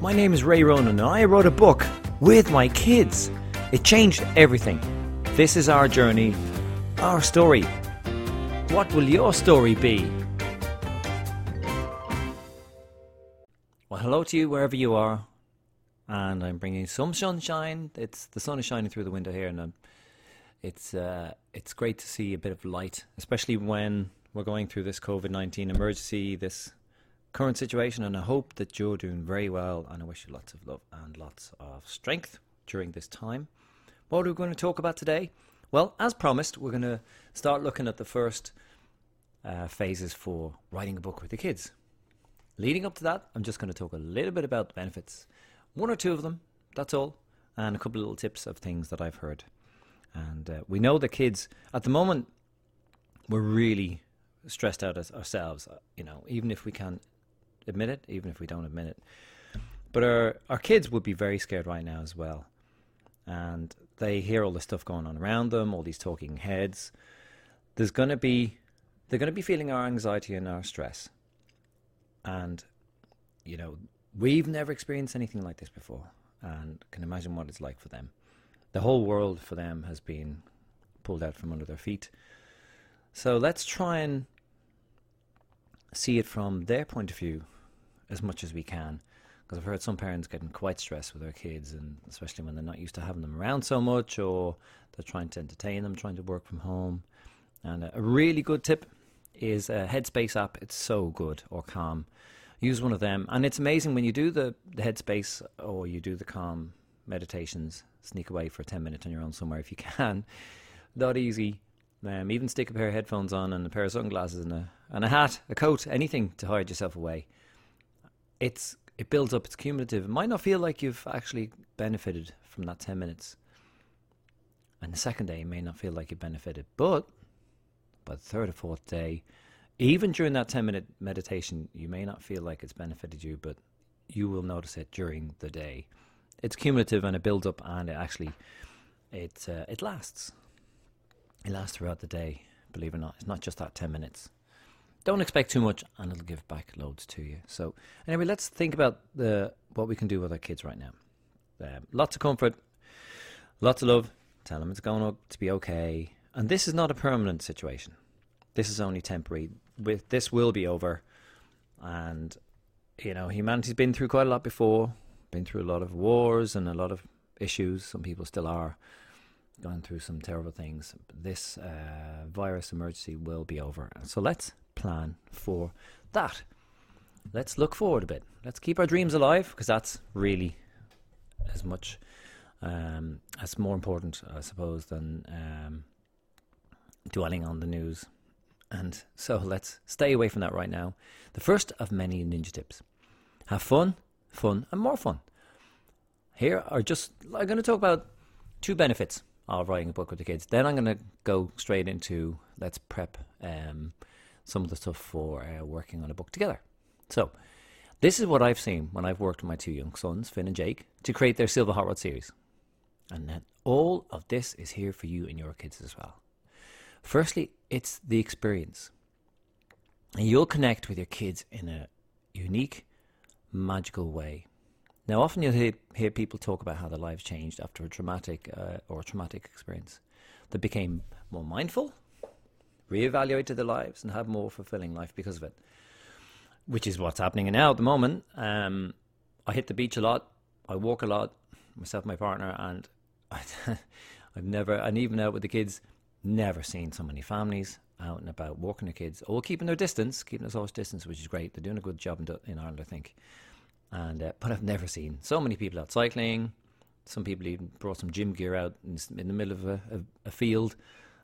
My name is Ray Ronan, and I wrote a book with my kids. It changed everything. This is our journey, our story. What will your story be? Well, hello to you wherever you are, and I'm bringing some sunshine. It's the sun is shining through the window here, and I'm, it's uh, it's great to see a bit of light, especially when we're going through this COVID nineteen emergency, this current situation, and I hope that you're doing very well. And I wish you lots of love and lots of strength during this time. What are we going to talk about today? Well, as promised, we're going to start looking at the first uh, phases for writing a book with the kids. Leading up to that, I'm just going to talk a little bit about the benefits, one or two of them, that's all, and a couple of little tips of things that I've heard. And uh, we know the kids, at the moment, we're really stressed out as ourselves, uh, you know, even if we can't admit it, even if we don't admit it. But our, our kids would be very scared right now as well. And they hear all the stuff going on around them, all these talking heads. There's going to be, they're going to be feeling our anxiety and our stress. And, you know, we've never experienced anything like this before and can imagine what it's like for them. The whole world for them has been pulled out from under their feet. So let's try and see it from their point of view as much as we can. Because I've heard some parents getting quite stressed with their kids, and especially when they're not used to having them around so much, or they're trying to entertain them, trying to work from home. And a really good tip is a Headspace app. It's so good, or Calm. Use one of them, and it's amazing when you do the, the Headspace or you do the Calm meditations. Sneak away for ten minutes on your own somewhere if you can. That easy. Um, even stick a pair of headphones on and a pair of sunglasses and a and a hat, a coat, anything to hide yourself away. It's it builds up. It's cumulative. It might not feel like you've actually benefited from that ten minutes, and the second day you may not feel like you benefited, but by the third or fourth day, even during that ten minute meditation, you may not feel like it's benefited you, but you will notice it during the day. It's cumulative and it builds up, and it actually it uh, it lasts. It lasts throughout the day. Believe it or not, it's not just that ten minutes don't expect too much and it'll give back loads to you. So anyway, let's think about the what we can do with our kids right now. Um, lots of comfort, lots of love. Tell them it's going to be okay. And this is not a permanent situation. This is only temporary. With this will be over, and you know humanity's been through quite a lot before. Been through a lot of wars and a lot of issues. Some people still are going through some terrible things. This uh, virus emergency will be over. So let's plan for that. Let's look forward a bit. Let's keep our dreams alive because that's really as much um, as more important, I suppose, than um, dwelling on the news. And so let's stay away from that right now. The first of many ninja tips have fun, fun, and more fun. Here are just, I'm going to talk about two benefits of writing a book with the kids. Then I'm going to go straight into let's prep um, some of the stuff for uh, working on a book together. So, this is what I've seen when I've worked with my two young sons, Finn and Jake, to create their Silver Hot Rod series. And then all of this is here for you and your kids as well. Firstly, it's the experience. And you'll connect with your kids in a unique, magical way. Now, often you'll hear, hear people talk about how their lives changed after a traumatic uh, or a traumatic experience. They became more mindful, reevaluated their lives and had more fulfilling life because of it. Which is what's happening now at the moment. Um, I hit the beach a lot. I walk a lot, myself, my partner, and I, I've never, and even out with the kids, never seen so many families out and about walking their kids, all keeping their distance, keeping their social distance, which is great. They're doing a good job in, in Ireland, I think. And uh, but I've never seen so many people out cycling. Some people even brought some gym gear out in, in the middle of a, a, a field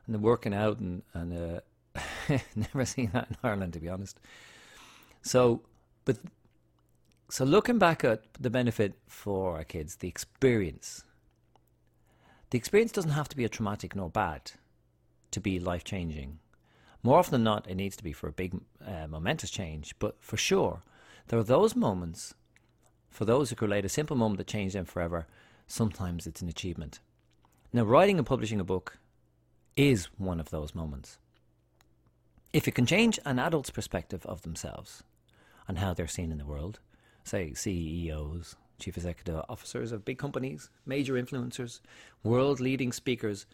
and they're working out and and uh, never seen that in Ireland to be honest. So, but so looking back at the benefit for our kids, the experience. The experience doesn't have to be a traumatic nor bad to be life changing. More often than not, it needs to be for a big, uh, momentous change. But for sure, there are those moments, for those who create a simple moment that changed them forever, sometimes it's an achievement. Now, writing and publishing a book is one of those moments. If it can change an adult's perspective of themselves and how they're seen in the world, say CEOs, chief executive officers of big companies, major influencers, world leading speakers,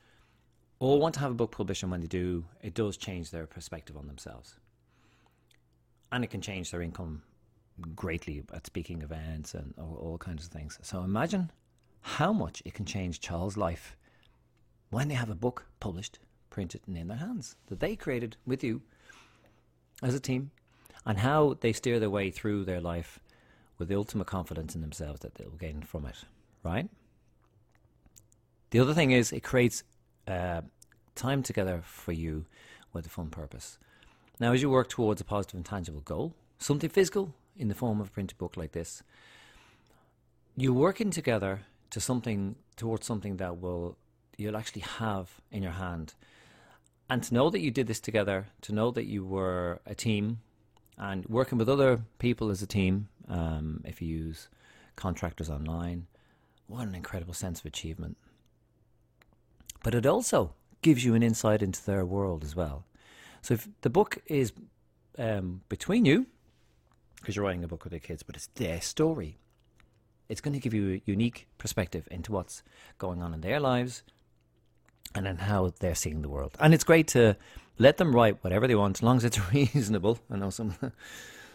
all want to have a book published, and when they do, it does change their perspective on themselves. And it can change their income greatly at speaking events and all, all kinds of things. So imagine how much it can change Charles' life when they have a book published, printed, and in their hands that they created with you as a team, and how they steer their way through their life with the ultimate confidence in themselves that they'll gain from it, right? The other thing is it creates uh, time together for you with a fun purpose. Now, as you work towards a positive and tangible goal, something physical in the form of a printed book like this, you're working together to something towards something that will you'll actually have in your hand. And to know that you did this together, to know that you were a team and working with other people as a team, um, if you use contractors online, what an incredible sense of achievement. But it also gives you an insight into their world as well. So if the book is um, between you, because you're writing a book with the kids, but it's their story, it's going to give you a unique perspective into what's going on in their lives and then how they're seeing the world. And it's great to let them write whatever they want, as long as it's reasonable. I know some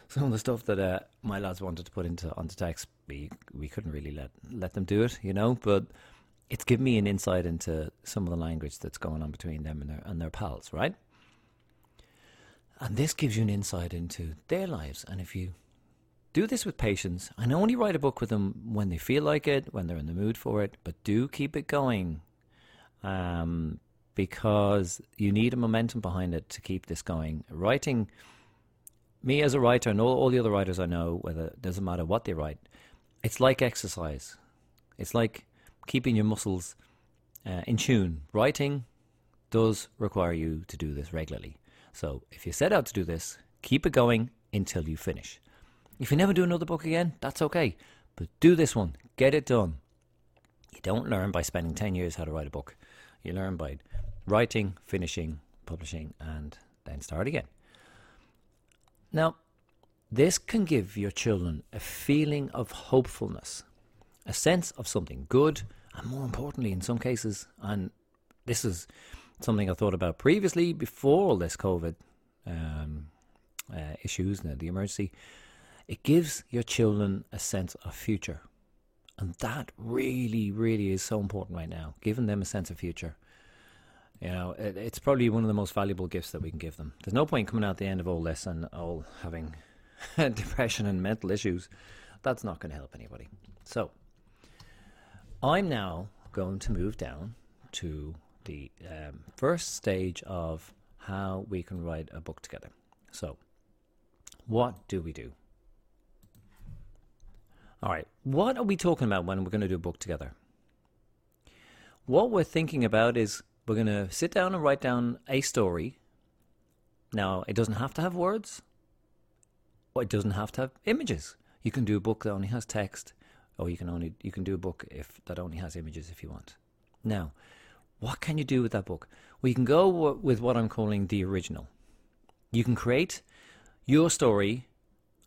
some of the stuff that uh, my lads wanted to put into onto text, we we couldn't really let let them do it, you know. But it's given me an insight into some of the language that's going on between them and their and their pals, right? And this gives you an insight into their lives. And if you do this with patience, and only write a book with them when they feel like it, when they're in the mood for it, but do keep it going. Um, because you need a momentum behind it to keep this going. Writing, me as a writer, and all, all the other writers I know, whether it doesn't matter what they write, it's like exercise. It's like keeping your muscles uh, in tune. Writing does require you to do this regularly. So if you set out to do this, keep it going until you finish. If you never do another book again, that's okay. But do this one, get it done. You don't learn by spending 10 years how to write a book. You learn by writing, finishing, publishing, and then start again. Now, this can give your children a feeling of hopefulness, a sense of something good, and more importantly, in some cases, and this is something I thought about previously before all this COVID um, uh, issues, the, the emergency, it gives your children a sense of future. And that really, really is so important right now, giving them a sense of future. You know, it, it's probably one of the most valuable gifts that we can give them. There's no point coming out the end of all this and all having depression and mental issues. That's not going to help anybody. So, I'm now going to move down to the um, first stage of how we can write a book together. So, what do we do? All right, what are we talking about when we're going to do a book together? What we're thinking about is we're going to sit down and write down a story. Now, it doesn't have to have words, or it doesn't have to have images. You can do a book that only has text, or you can only you can do a book if that only has images if you want. Now, what can you do with that book? Well, you can go w- with what I'm calling the original. You can create your story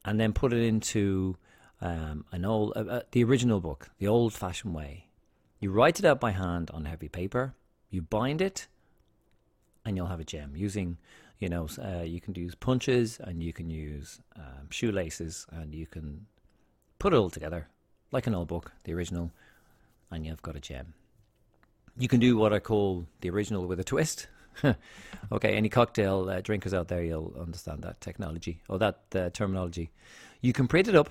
and then put it into um, an old, uh, uh, the original book, the old-fashioned way. You write it out by hand on heavy paper. You bind it, and you'll have a gem using, you know, uh, you can use punches and you can use um, shoelaces and you can put it all together like an old book, the original, and you've got a gem. You can do what I call the original with a twist. okay, any cocktail uh, drinkers out there, you'll understand that technology or that uh, terminology. You can print it up,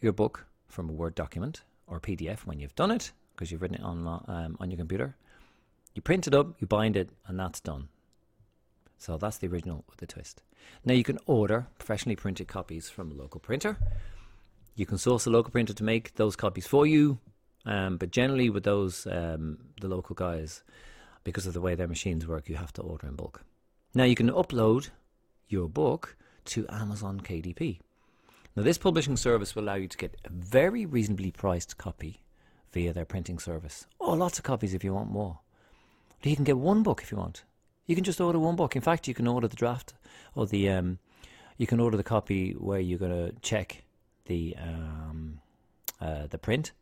your book, from a Word document or PDF when you've done it, because you've written it on, um, on your computer. You print it up, you bind it, and that's done. So that's the original with the twist. Now you can order professionally printed copies from a local printer. You can source a local printer to make those copies for you, um, but generally with those um, the local guys, because of the way their machines work, you have to order in bulk. Now you can upload your book to Amazon KDP. Now this publishing service will allow you to get a very reasonably priced copy via their printing service. Oh, lots of copies if you want more. You can get one book if you want. You can just order one book. In fact, you can order the draft or the um, you can order the copy where you're going to check the um, uh, the print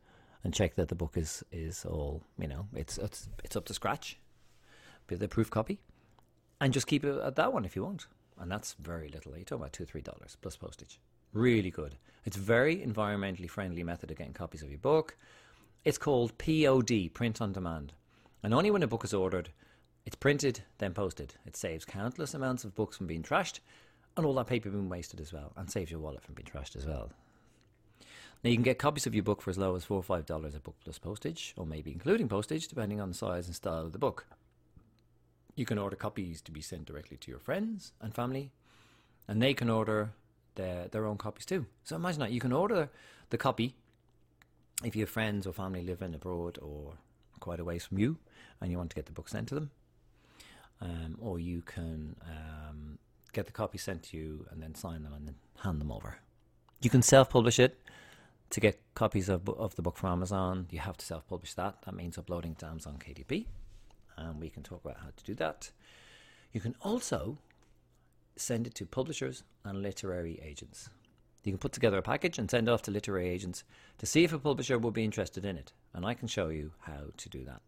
and check that the book is is all you know it's it's it's up to scratch. Be the proof copy, and just keep it at that one if you want. And that's very little. You talk about two three dollars plus postage. Really good. It's very environmentally friendly method of getting copies of your book. It's called POD, print on demand, and only when a book is ordered, it's printed then posted. It saves countless amounts of books from being trashed, and all that paper being wasted as well, and saves your wallet from being trashed as well. Now you can get copies of your book for as low as four or five dollars a book plus postage, or maybe including postage, depending on the size and style of the book. You can order copies to be sent directly to your friends and family, and they can order their their own copies too. So imagine that you can order the copy if you have friends or family living abroad or quite a ways from you, and you want to get the book sent to them, um, or you can um, get the copy sent to you and then sign them and then hand them over. You can self-publish it to get copies of, of the book from Amazon, you have to self publish that. That means uploading to Amazon KDP, and we can talk about how to do that. You can also send it to publishers and literary agents. You can put together a package and send off to literary agents to see if a publisher will be interested in it, and I can show you how to do that.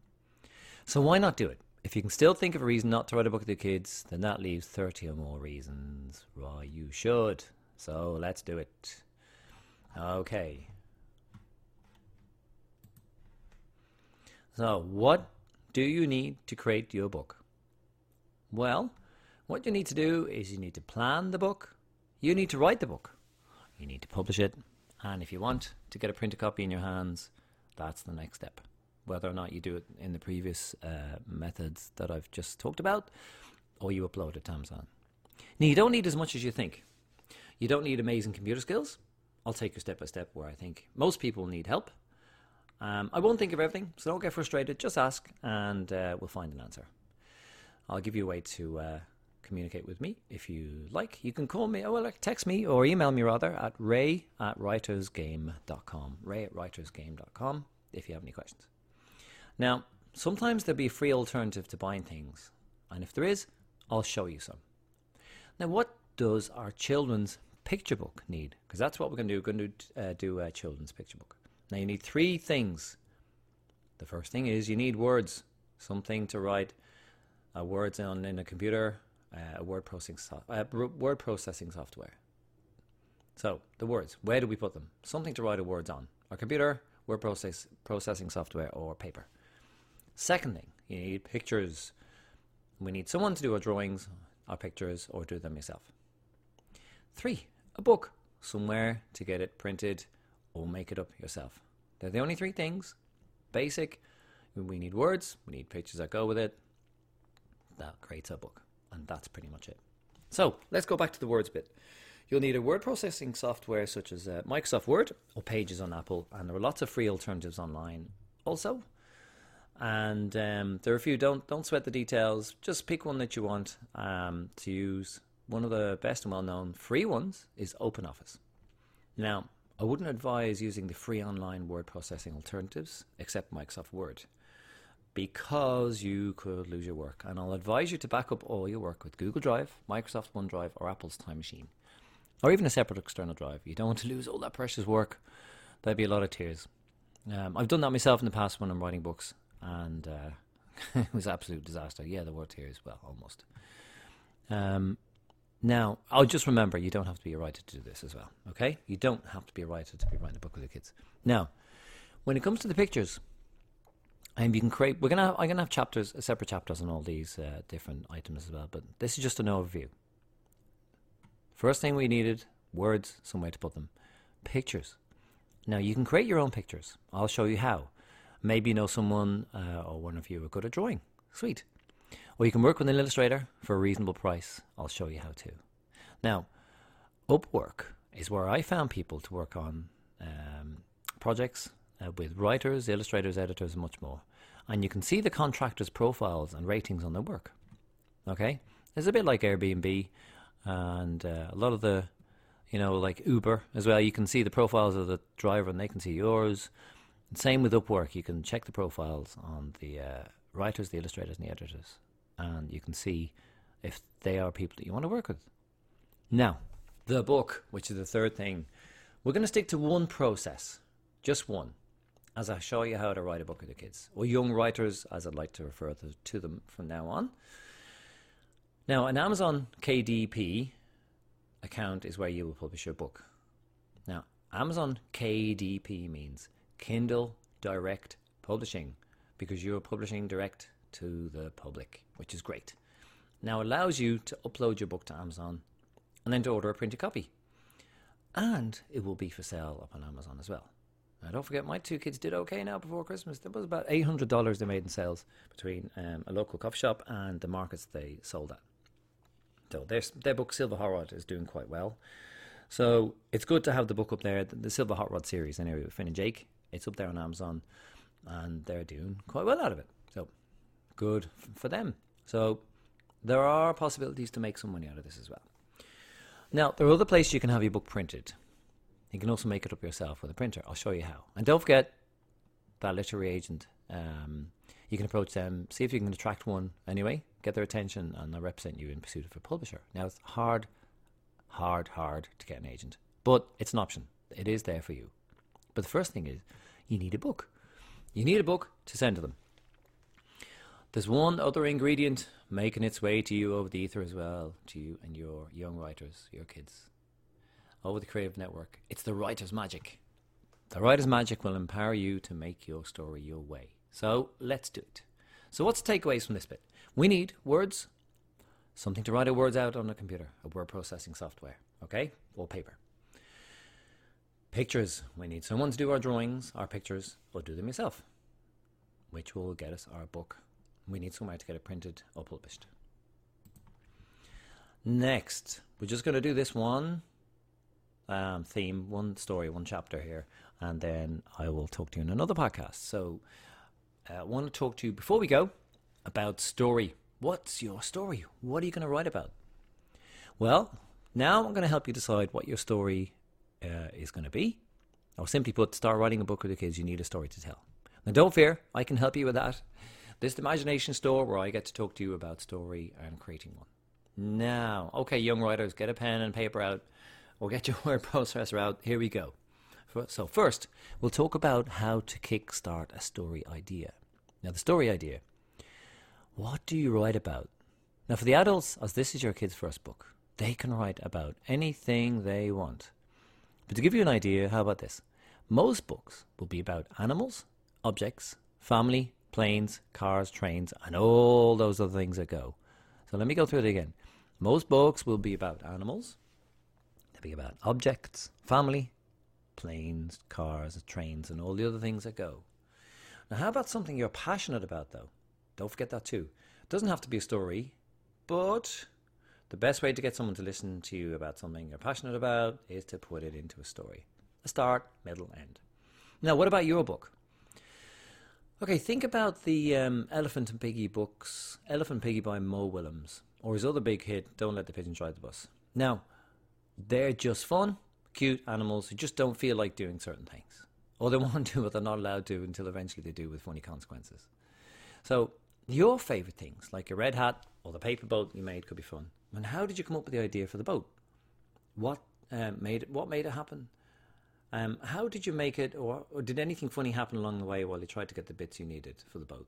So, why not do it? If you can still think of a reason not to write a book with your kids, then that leaves 30 or more reasons why you should. So, let's do it. Okay. So, what do you need to create your book? Well, what you need to do is you need to plan the book, you need to write the book, you need to publish it, and if you want to get a printed copy in your hands, that's the next step. Whether or not you do it in the previous uh, methods that I've just talked about, or you upload it to Amazon. Now, you don't need as much as you think. You don't need amazing computer skills. I'll take you step by step where I think most people need help um, I won't think of everything, so don't get frustrated. Just ask, and uh, we'll find an answer. I'll give you a way to uh, communicate with me if you like. You can call me, oh, well, text me or email me rather at ray at writersgame.com. Ray at writersgame.com if you have any questions. Now, sometimes there'll be a free alternative to buying things, and if there is, I'll show you some. Now, what does our children's picture book need? Because that's what we're going to do. We're going to uh, do a children's picture book. Now you need three things. The first thing is you need words, something to write uh, words on in a computer, uh, word processing so- uh, word processing software. So the words, where do we put them? Something to write a words on. A computer, word process processing software, or paper. Second thing, you need pictures. We need someone to do our drawings, our pictures, or do them yourself. Three, a book, somewhere to get it printed or make it up yourself. They're the only three things. Basic, we need words, we need pictures that go with it. That creates a book. And that's pretty much it. So let's go back to the words bit. You'll need a word processing software such as uh, Microsoft Word or Pages on Apple, and there are lots of free alternatives online also. And um, there are a few. Don't don't sweat the details. Just pick one that you want um, to use. One of the best and well-known free ones is OpenOffice. Now, I wouldn't advise using the free online word processing alternatives except Microsoft Word because you could lose your work. And I'll advise you to back up all your work with Google Drive, Microsoft OneDrive, or Apple's Time Machine, or even a separate external drive. You don't want to lose all that precious work. That'd be a lot of tears. Um, I've done that myself in the past when I'm writing books, and uh, it was absolute disaster. Yeah, there were tears. Well, almost. Um, now, I'll just remember you don't have to be a writer to do this as well, okay? You don't have to be a writer to be writing a book with your kids. Now, when it comes to the pictures, and you can create, we're gonna, have, I'm gonna have chapters, separate chapters on all these uh, different items as well, but this is just an overview. First thing we needed words, some way to put them, pictures. Now you can create your own pictures. I'll show you how. Maybe you know someone uh, or one of you are good at drawing. Sweet. Or you can work with an illustrator for a reasonable price. I'll show you how to. Now, Upwork is where I found people to work on um, projects uh, with writers, illustrators, editors, and much more. And you can see the contractors' profiles and ratings on their work. Okay? It's a bit like Airbnb and uh, a lot of the, you know, like Uber as well. You can see the profiles of the driver and they can see yours. Same with Upwork. You can check the profiles on the uh, writers, the illustrators, and the editors and you can see if they are people that you want to work with. Now, the book, which is the third thing, we're going to stick to one process just one, as I show you how to write a book with the kids, or young writers, as I'd like to refer to, them from now on. Now, an Amazon KDP account is where you will publish your book. Now, Amazon KDP means Kindle Direct Publishing because you're publishing direct to the public, which is great. Now, allows you to upload your book to Amazon and then to order a printed copy. And it will be for sale up on Amazon as well. Now, don't forget, my two kids did okay now before Christmas. There was about $800 they made in sales between um, a local coffee shop and the markets they sold at. So their, their book, Silver Hot Rod, is doing quite well. So it's good to have the book up there, the, the Silver Hot Rod series, anyway, with Finn and Jake. It's up there on Amazon, and they're doing quite well out of it. So good for them. So there are possibilities to make some money out of this as well. Now, there are other places you can have your book printed. You can also make it up yourself with a printer. I'll show you how. And don't forget that literary agent. Um, you can approach them, see if you can attract one anyway, get their attention, and they'll represent you in pursuit of a publisher. Now, it's hard, hard, hard to get an agent, but it's an option. It is there for you. But the first thing is, you need a book. You need a book to send to them. There's one other ingredient making its way to you over the ether as well, to you and your young writers, your kids, over the creative network. It's the writer's magic. The writer's magic will empower you to make your story your way. So let's do it. So, what's the takeaways from this bit? We need words, something to write our words out on a computer, a word processing software, okay, or paper. Pictures. We need someone to do our drawings, our pictures, or do them yourself, which will get us our book. We need somewhere to get it printed or published. Next, we're just going to do this one um, theme, one story, one chapter here, and then I will talk to you in another podcast. So, uh, I want to talk to you before we go about story. What's your story? What are you going to write about? Well, now I'm going to help you decide what your story uh, is going to be. Or simply put, start writing a book with the kids. You need a story to tell. Now, don't fear, I can help you with that. This Imagination Store where I get to talk to you about story and creating one. Now, okay, young writers, get a pen and paper out or get your word processor out. Here we go. So, first, we'll talk about how to kickstart a story idea. Now, the story idea. What do you write about? Now, for the adults, as this is your kid's first book, they can write about anything they want. But to give you an idea, how about this? Most books will be about animals, objects, family, planes, cars, trains, and all those other things that go. So let me go through it again. Most books will be about animals, they'll be about objects, family, planes, cars, trains, and all the other things that go. Now, how about something you're passionate about, though? Don't forget that too. It doesn't have to be a story, but the best way to get someone to listen to you about something you're passionate about is to put it into a story. A start, middle, end. Now, what about your book? Okay, think about the um, Elephant and Piggy books, Elephant Piggy by Mo Willems, or his other big hit, Don't Let the Pigeon Drive the Bus. Now, they're just fun, cute animals who just don't feel like doing certain things. Or they want to, but they're not allowed to until eventually they do with funny consequences. So, your favourite things, like your red hat or the paper boat you made, could be fun. And how did you come up with the idea for the boat? What um, made it? What made it happen? Um, how did you make it, or, or did anything funny happen along the way while you tried to get the bits you needed for the boat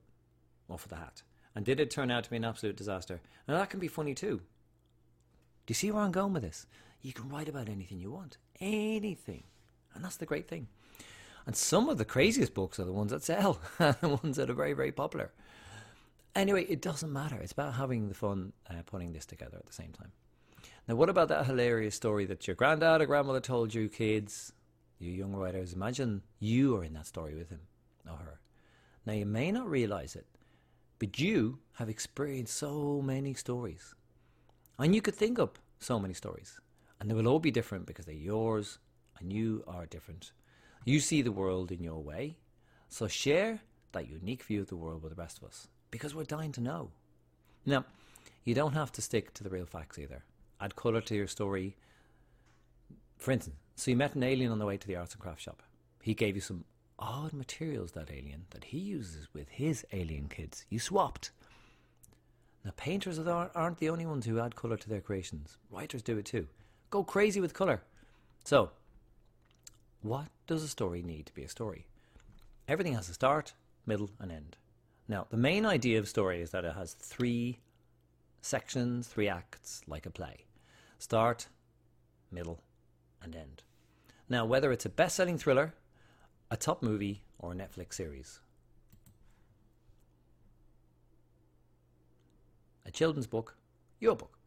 or for the hat? And did it turn out to be an absolute disaster? Now that can be funny too. Do you see where I'm going with this? You can write about anything you want, anything, and that's the great thing. And some of the craziest books are the ones that sell, the ones that are very, very popular. Anyway, it doesn't matter. It's about having the fun uh, putting this together at the same time. Now, what about that hilarious story that your granddad or grandmother told you, kids, you young writers? Imagine you are in that story with him or her. Now, you may not realize it, but you have experienced so many stories. And you could think up so many stories. And they will all be different because they're yours and you are different. You see the world in your way. So share that unique view of the world with the rest of us because we're dying to know. Now, you don't have to stick to the real facts either. Add colour to your story. For instance, so you met an alien on the way to the arts and crafts shop. He gave you some odd materials, that alien, that he uses with his alien kids. You swapped. Now, painters aren't the only ones who add colour to their creations. Writers do it too. Go crazy with colour. So, what does a story need to be a story? Everything has a start, middle, and end. Now, the main idea of story is that it has three sections, three acts, like a play start, middle, and end. Now, whether it's a best selling thriller, a top movie, or a Netflix series, a children's book, your book,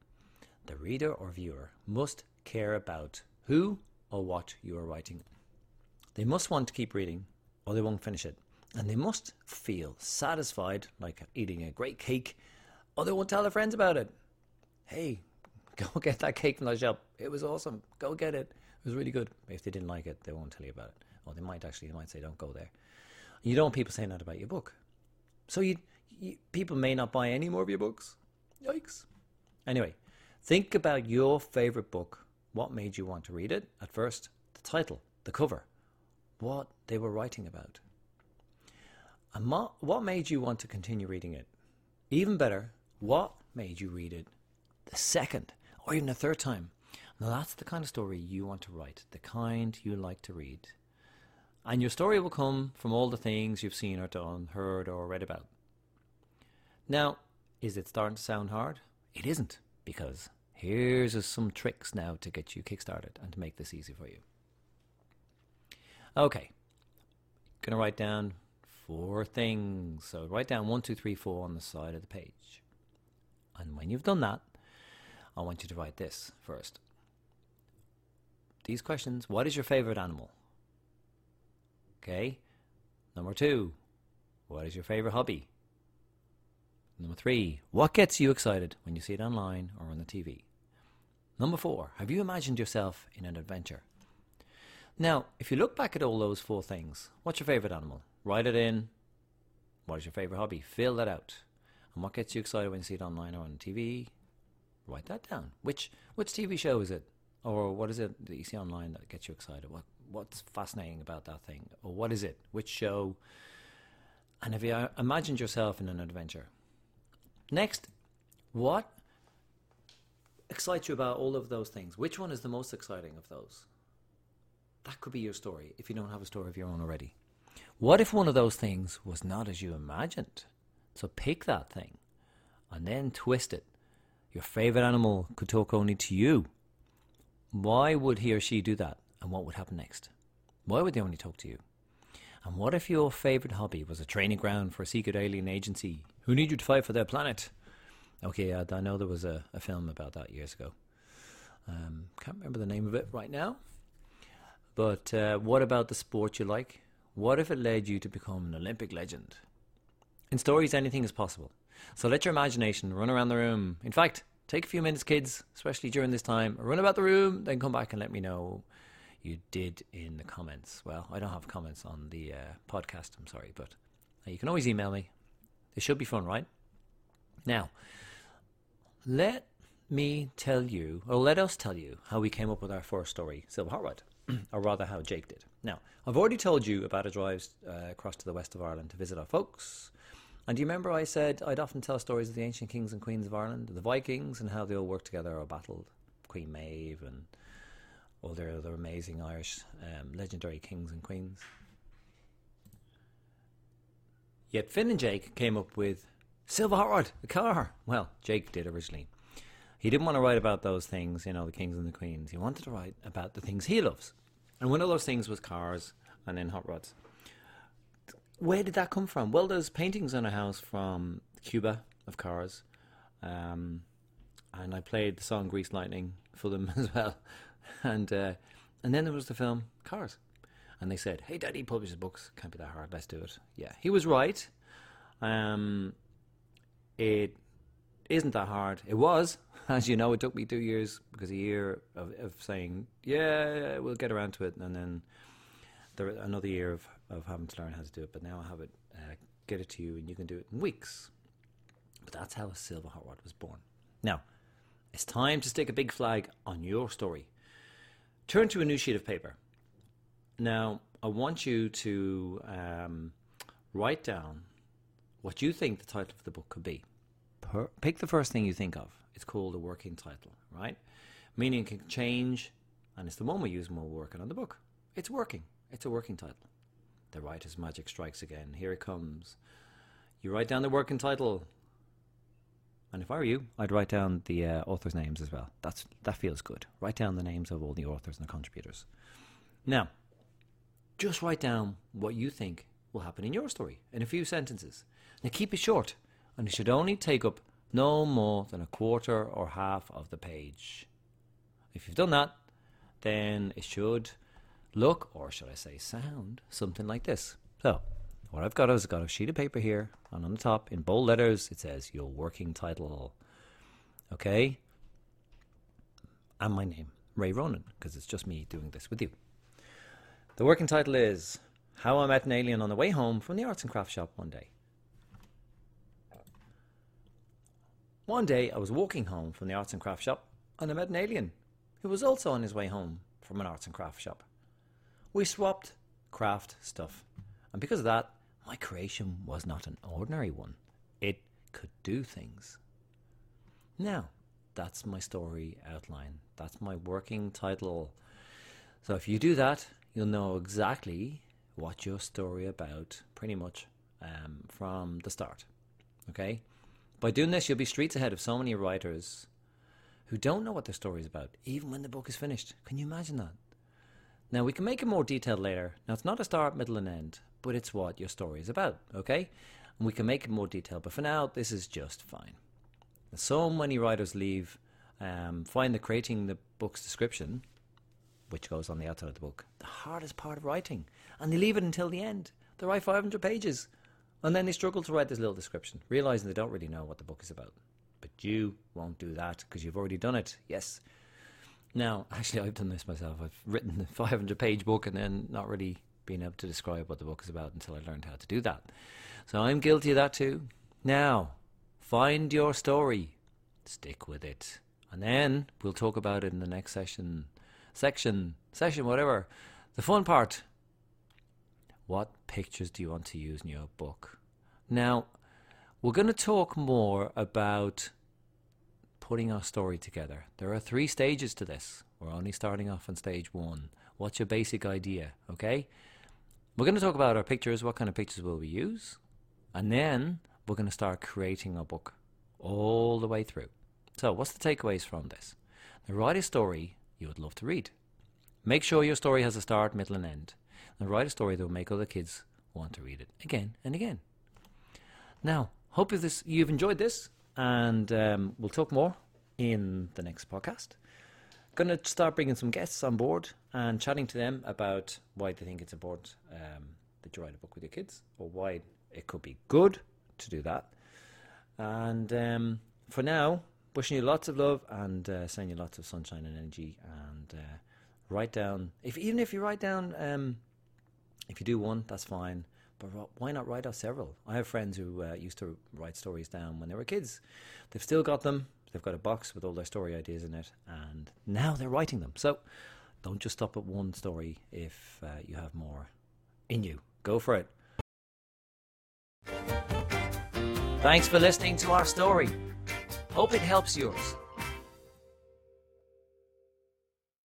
the reader or viewer must care about who or what you are writing. They must want to keep reading, or they won't finish it. And they must feel satisfied, like eating a great cake, or they won't tell their friends about it. Hey, go get that cake from the shop. It was awesome. Go get it. It was really good. But If they didn't like it, they won't tell you about it. Or they might actually, they might say, don't go there. You don't want people saying that about your book. So you, you people may not buy any more of your books. Yikes. Anyway, think about your favorite book. What made you want to read it? At first, the title, the cover, what they were writing about. And what made you want to continue reading it? Even better, what made you read it the second or even the third time? Now, that's the kind of story you want to write, the kind you like to read. And your story will come from all the things you've seen or done, heard or read about. Now, is it starting to sound hard? It isn't, because here's some tricks now to get you kickstarted and to make this easy for you. Okay, gonna write down four things. So write down one, two, three, four on the side of the page. And when you've done that, I want you to write this first. These questions What is your favorite animal? Okay. Number two, what is your favorite hobby? Number three, what gets you excited when you see it online or on the TV? Number four, have you imagined yourself in an adventure? Now, if you look back at all those four things, what's your favorite animal? Write it in. What is your favorite hobby? Fill that out. And what gets you excited when you see it online or on TV? Write that down. Which which TV show is it? Or what is it that you see online that gets you excited? What what's fascinating about that thing? Or what is it? Which show? And have you uh, imagined yourself in an adventure? Next, what excites you about all of those things? Which one is the most exciting of those? That could be your story if you don't have a story of your own already. What if one of those things was not as you imagined? So pick that thing and then twist it. Your favorite animal could talk only to you. Why would he or she do that? And what would happen next? Why would they only talk to you? And what if your favorite hobby was a training ground for a secret alien agency who need you to fight for their planet? Okay, I, I know there was a, a, film about that years ago. Um, can't remember the name of it right now. But uh, what about the sport you like? What if it led you to become an Olympic legend? In stories, anything is possible. So let your imagination run around the room. In fact, take a few minutes, kids, especially during this time. Run about the room, then come back and let me know you did in the comments. Well, I don't have comments on the uh, podcast, I'm sorry, but uh, you can always email me. It should be fun, right? Now, let me tell you, or let us tell you, how we came up with our first story, Silver Hot Rod. or rather how Jake did. Now, I've already told you about a drive uh, across to the west of Ireland to visit our folks. And do you remember I said I'd often tell stories of the ancient kings and queens of Ireland, the Vikings, and how they all worked together or battled? Queen Maeve and all their other amazing Irish um, legendary kings and queens. Yet Finn and Jake came up with Silver Hot Rod, the car. Well, Jake did originally. He didn't want to write about those things, you know, the kings and the queens. He wanted to write about the things he loves. And one of those things was cars and then hot rods. Where did that come from? Well, there's paintings in a house from Cuba of cars. Um, and I played the song Grease Lightning for them as well. And uh, and then there was the film Cars. And they said, Hey, Daddy publishes books. Can't be that hard. Let's do it. Yeah, he was right. Um, it isn't that hard. It was, as you know, it took me two years because a year of, of saying, yeah, we'll get around to it, and then there another year of, of having to learn how to do it. But now I have it, uh, get it to you, and you can do it in weeks. But that's how a Silver Hot Rod was born. Now, it's time to stick a big flag on your story. Turn to a new sheet of paper. Now, I want you to um, write down what you think the title of the book could be per- pick the first thing you think of. It's called a working title, right? Meaning can change, and it's the one we use when we're working on the book. It's working. It's a working title. The writer's magic strikes again. Here it comes. You write down the working title. And if I were you, I'd write down the uh, authors' names as well. That's that feels good. Write down the names of all the authors and the contributors. Now, just write down what you think will happen in your story in a few sentences. Now keep it short, and it should only take up no more than a quarter or half of the page. If you've done that, then it should look, or should I say sound, something like this. So, what I've got is I've got a sheet of paper here, and on the top, in bold letters, it says your working title. Okay? And my name, Ray Ronan, because it's just me doing this with you. The working title is How I Met an Alien on the Way Home from the Arts and Crafts Shop One Day. One day, I was walking home from the Arts and Crafts Shop, and I met an alien who was also on his way home from an Arts and Crafts Shop. We swapped craft stuff, and because of that, my creation was not an ordinary one. It could do things. Now, that's my story outline. That's my working title. So if you do that, you'll know exactly what your story about pretty much um, from the start. Okay? By doing this, you'll be streets ahead of so many writers who don't know what their story is about, even when the book is finished. Can you imagine that? Now, we can make it more detailed later. Now, it's not a start, middle, and end, but it's what your story is about, okay? And we can make it more detailed, but for now, this is just fine. So many writers leave, um, find that creating the book's description, which goes on the outside of the book, the hardest part of writing. And they leave it until the end. They write 500 pages. And then they struggle to write this little description, realizing they don't really know what the book is about. But you won't do that because you've already done it. Yes, now, actually, I've done this myself. I've written a 500 page book and then not really been able to describe what the book is about until I learned how to do that. So I'm guilty of that too. Now, find your story, stick with it, and then we'll talk about it in the next session, section, session, whatever. The fun part. What pictures do you want to use in your book? Now, we're going to talk more about putting our story together. There are three stages to this. We're only starting off on stage one. What's your basic idea? Okay? We're going to talk about our pictures. What kind of pictures will we use? And then we're going to start creating our book all the way through. So, what's the takeaways from this? Now, write a story you would love to read. Make sure your story has a start, middle, and end. And write a story that will make other kids want to read it again and again. Now, hope this, you've enjoyed this and um, we'll talk more in the next podcast. Going to start bringing some guests on board and chatting to them about why they think it's important um, that you write a book with your kids, or why it could be good to do that. And um, for now, wishing you lots of love and uh, sending you lots of sunshine and energy. And uh, write down, if even if you write down, um, if you do one, that's fine. But why not write out several? I have friends who uh, used to write stories down when they were kids. They've still got them. They've got a box with all their story ideas in it, and now they're writing them. So don't just stop at one story if uh, you have more in you. Go for it. Thanks for listening to our story. Hope it helps yours.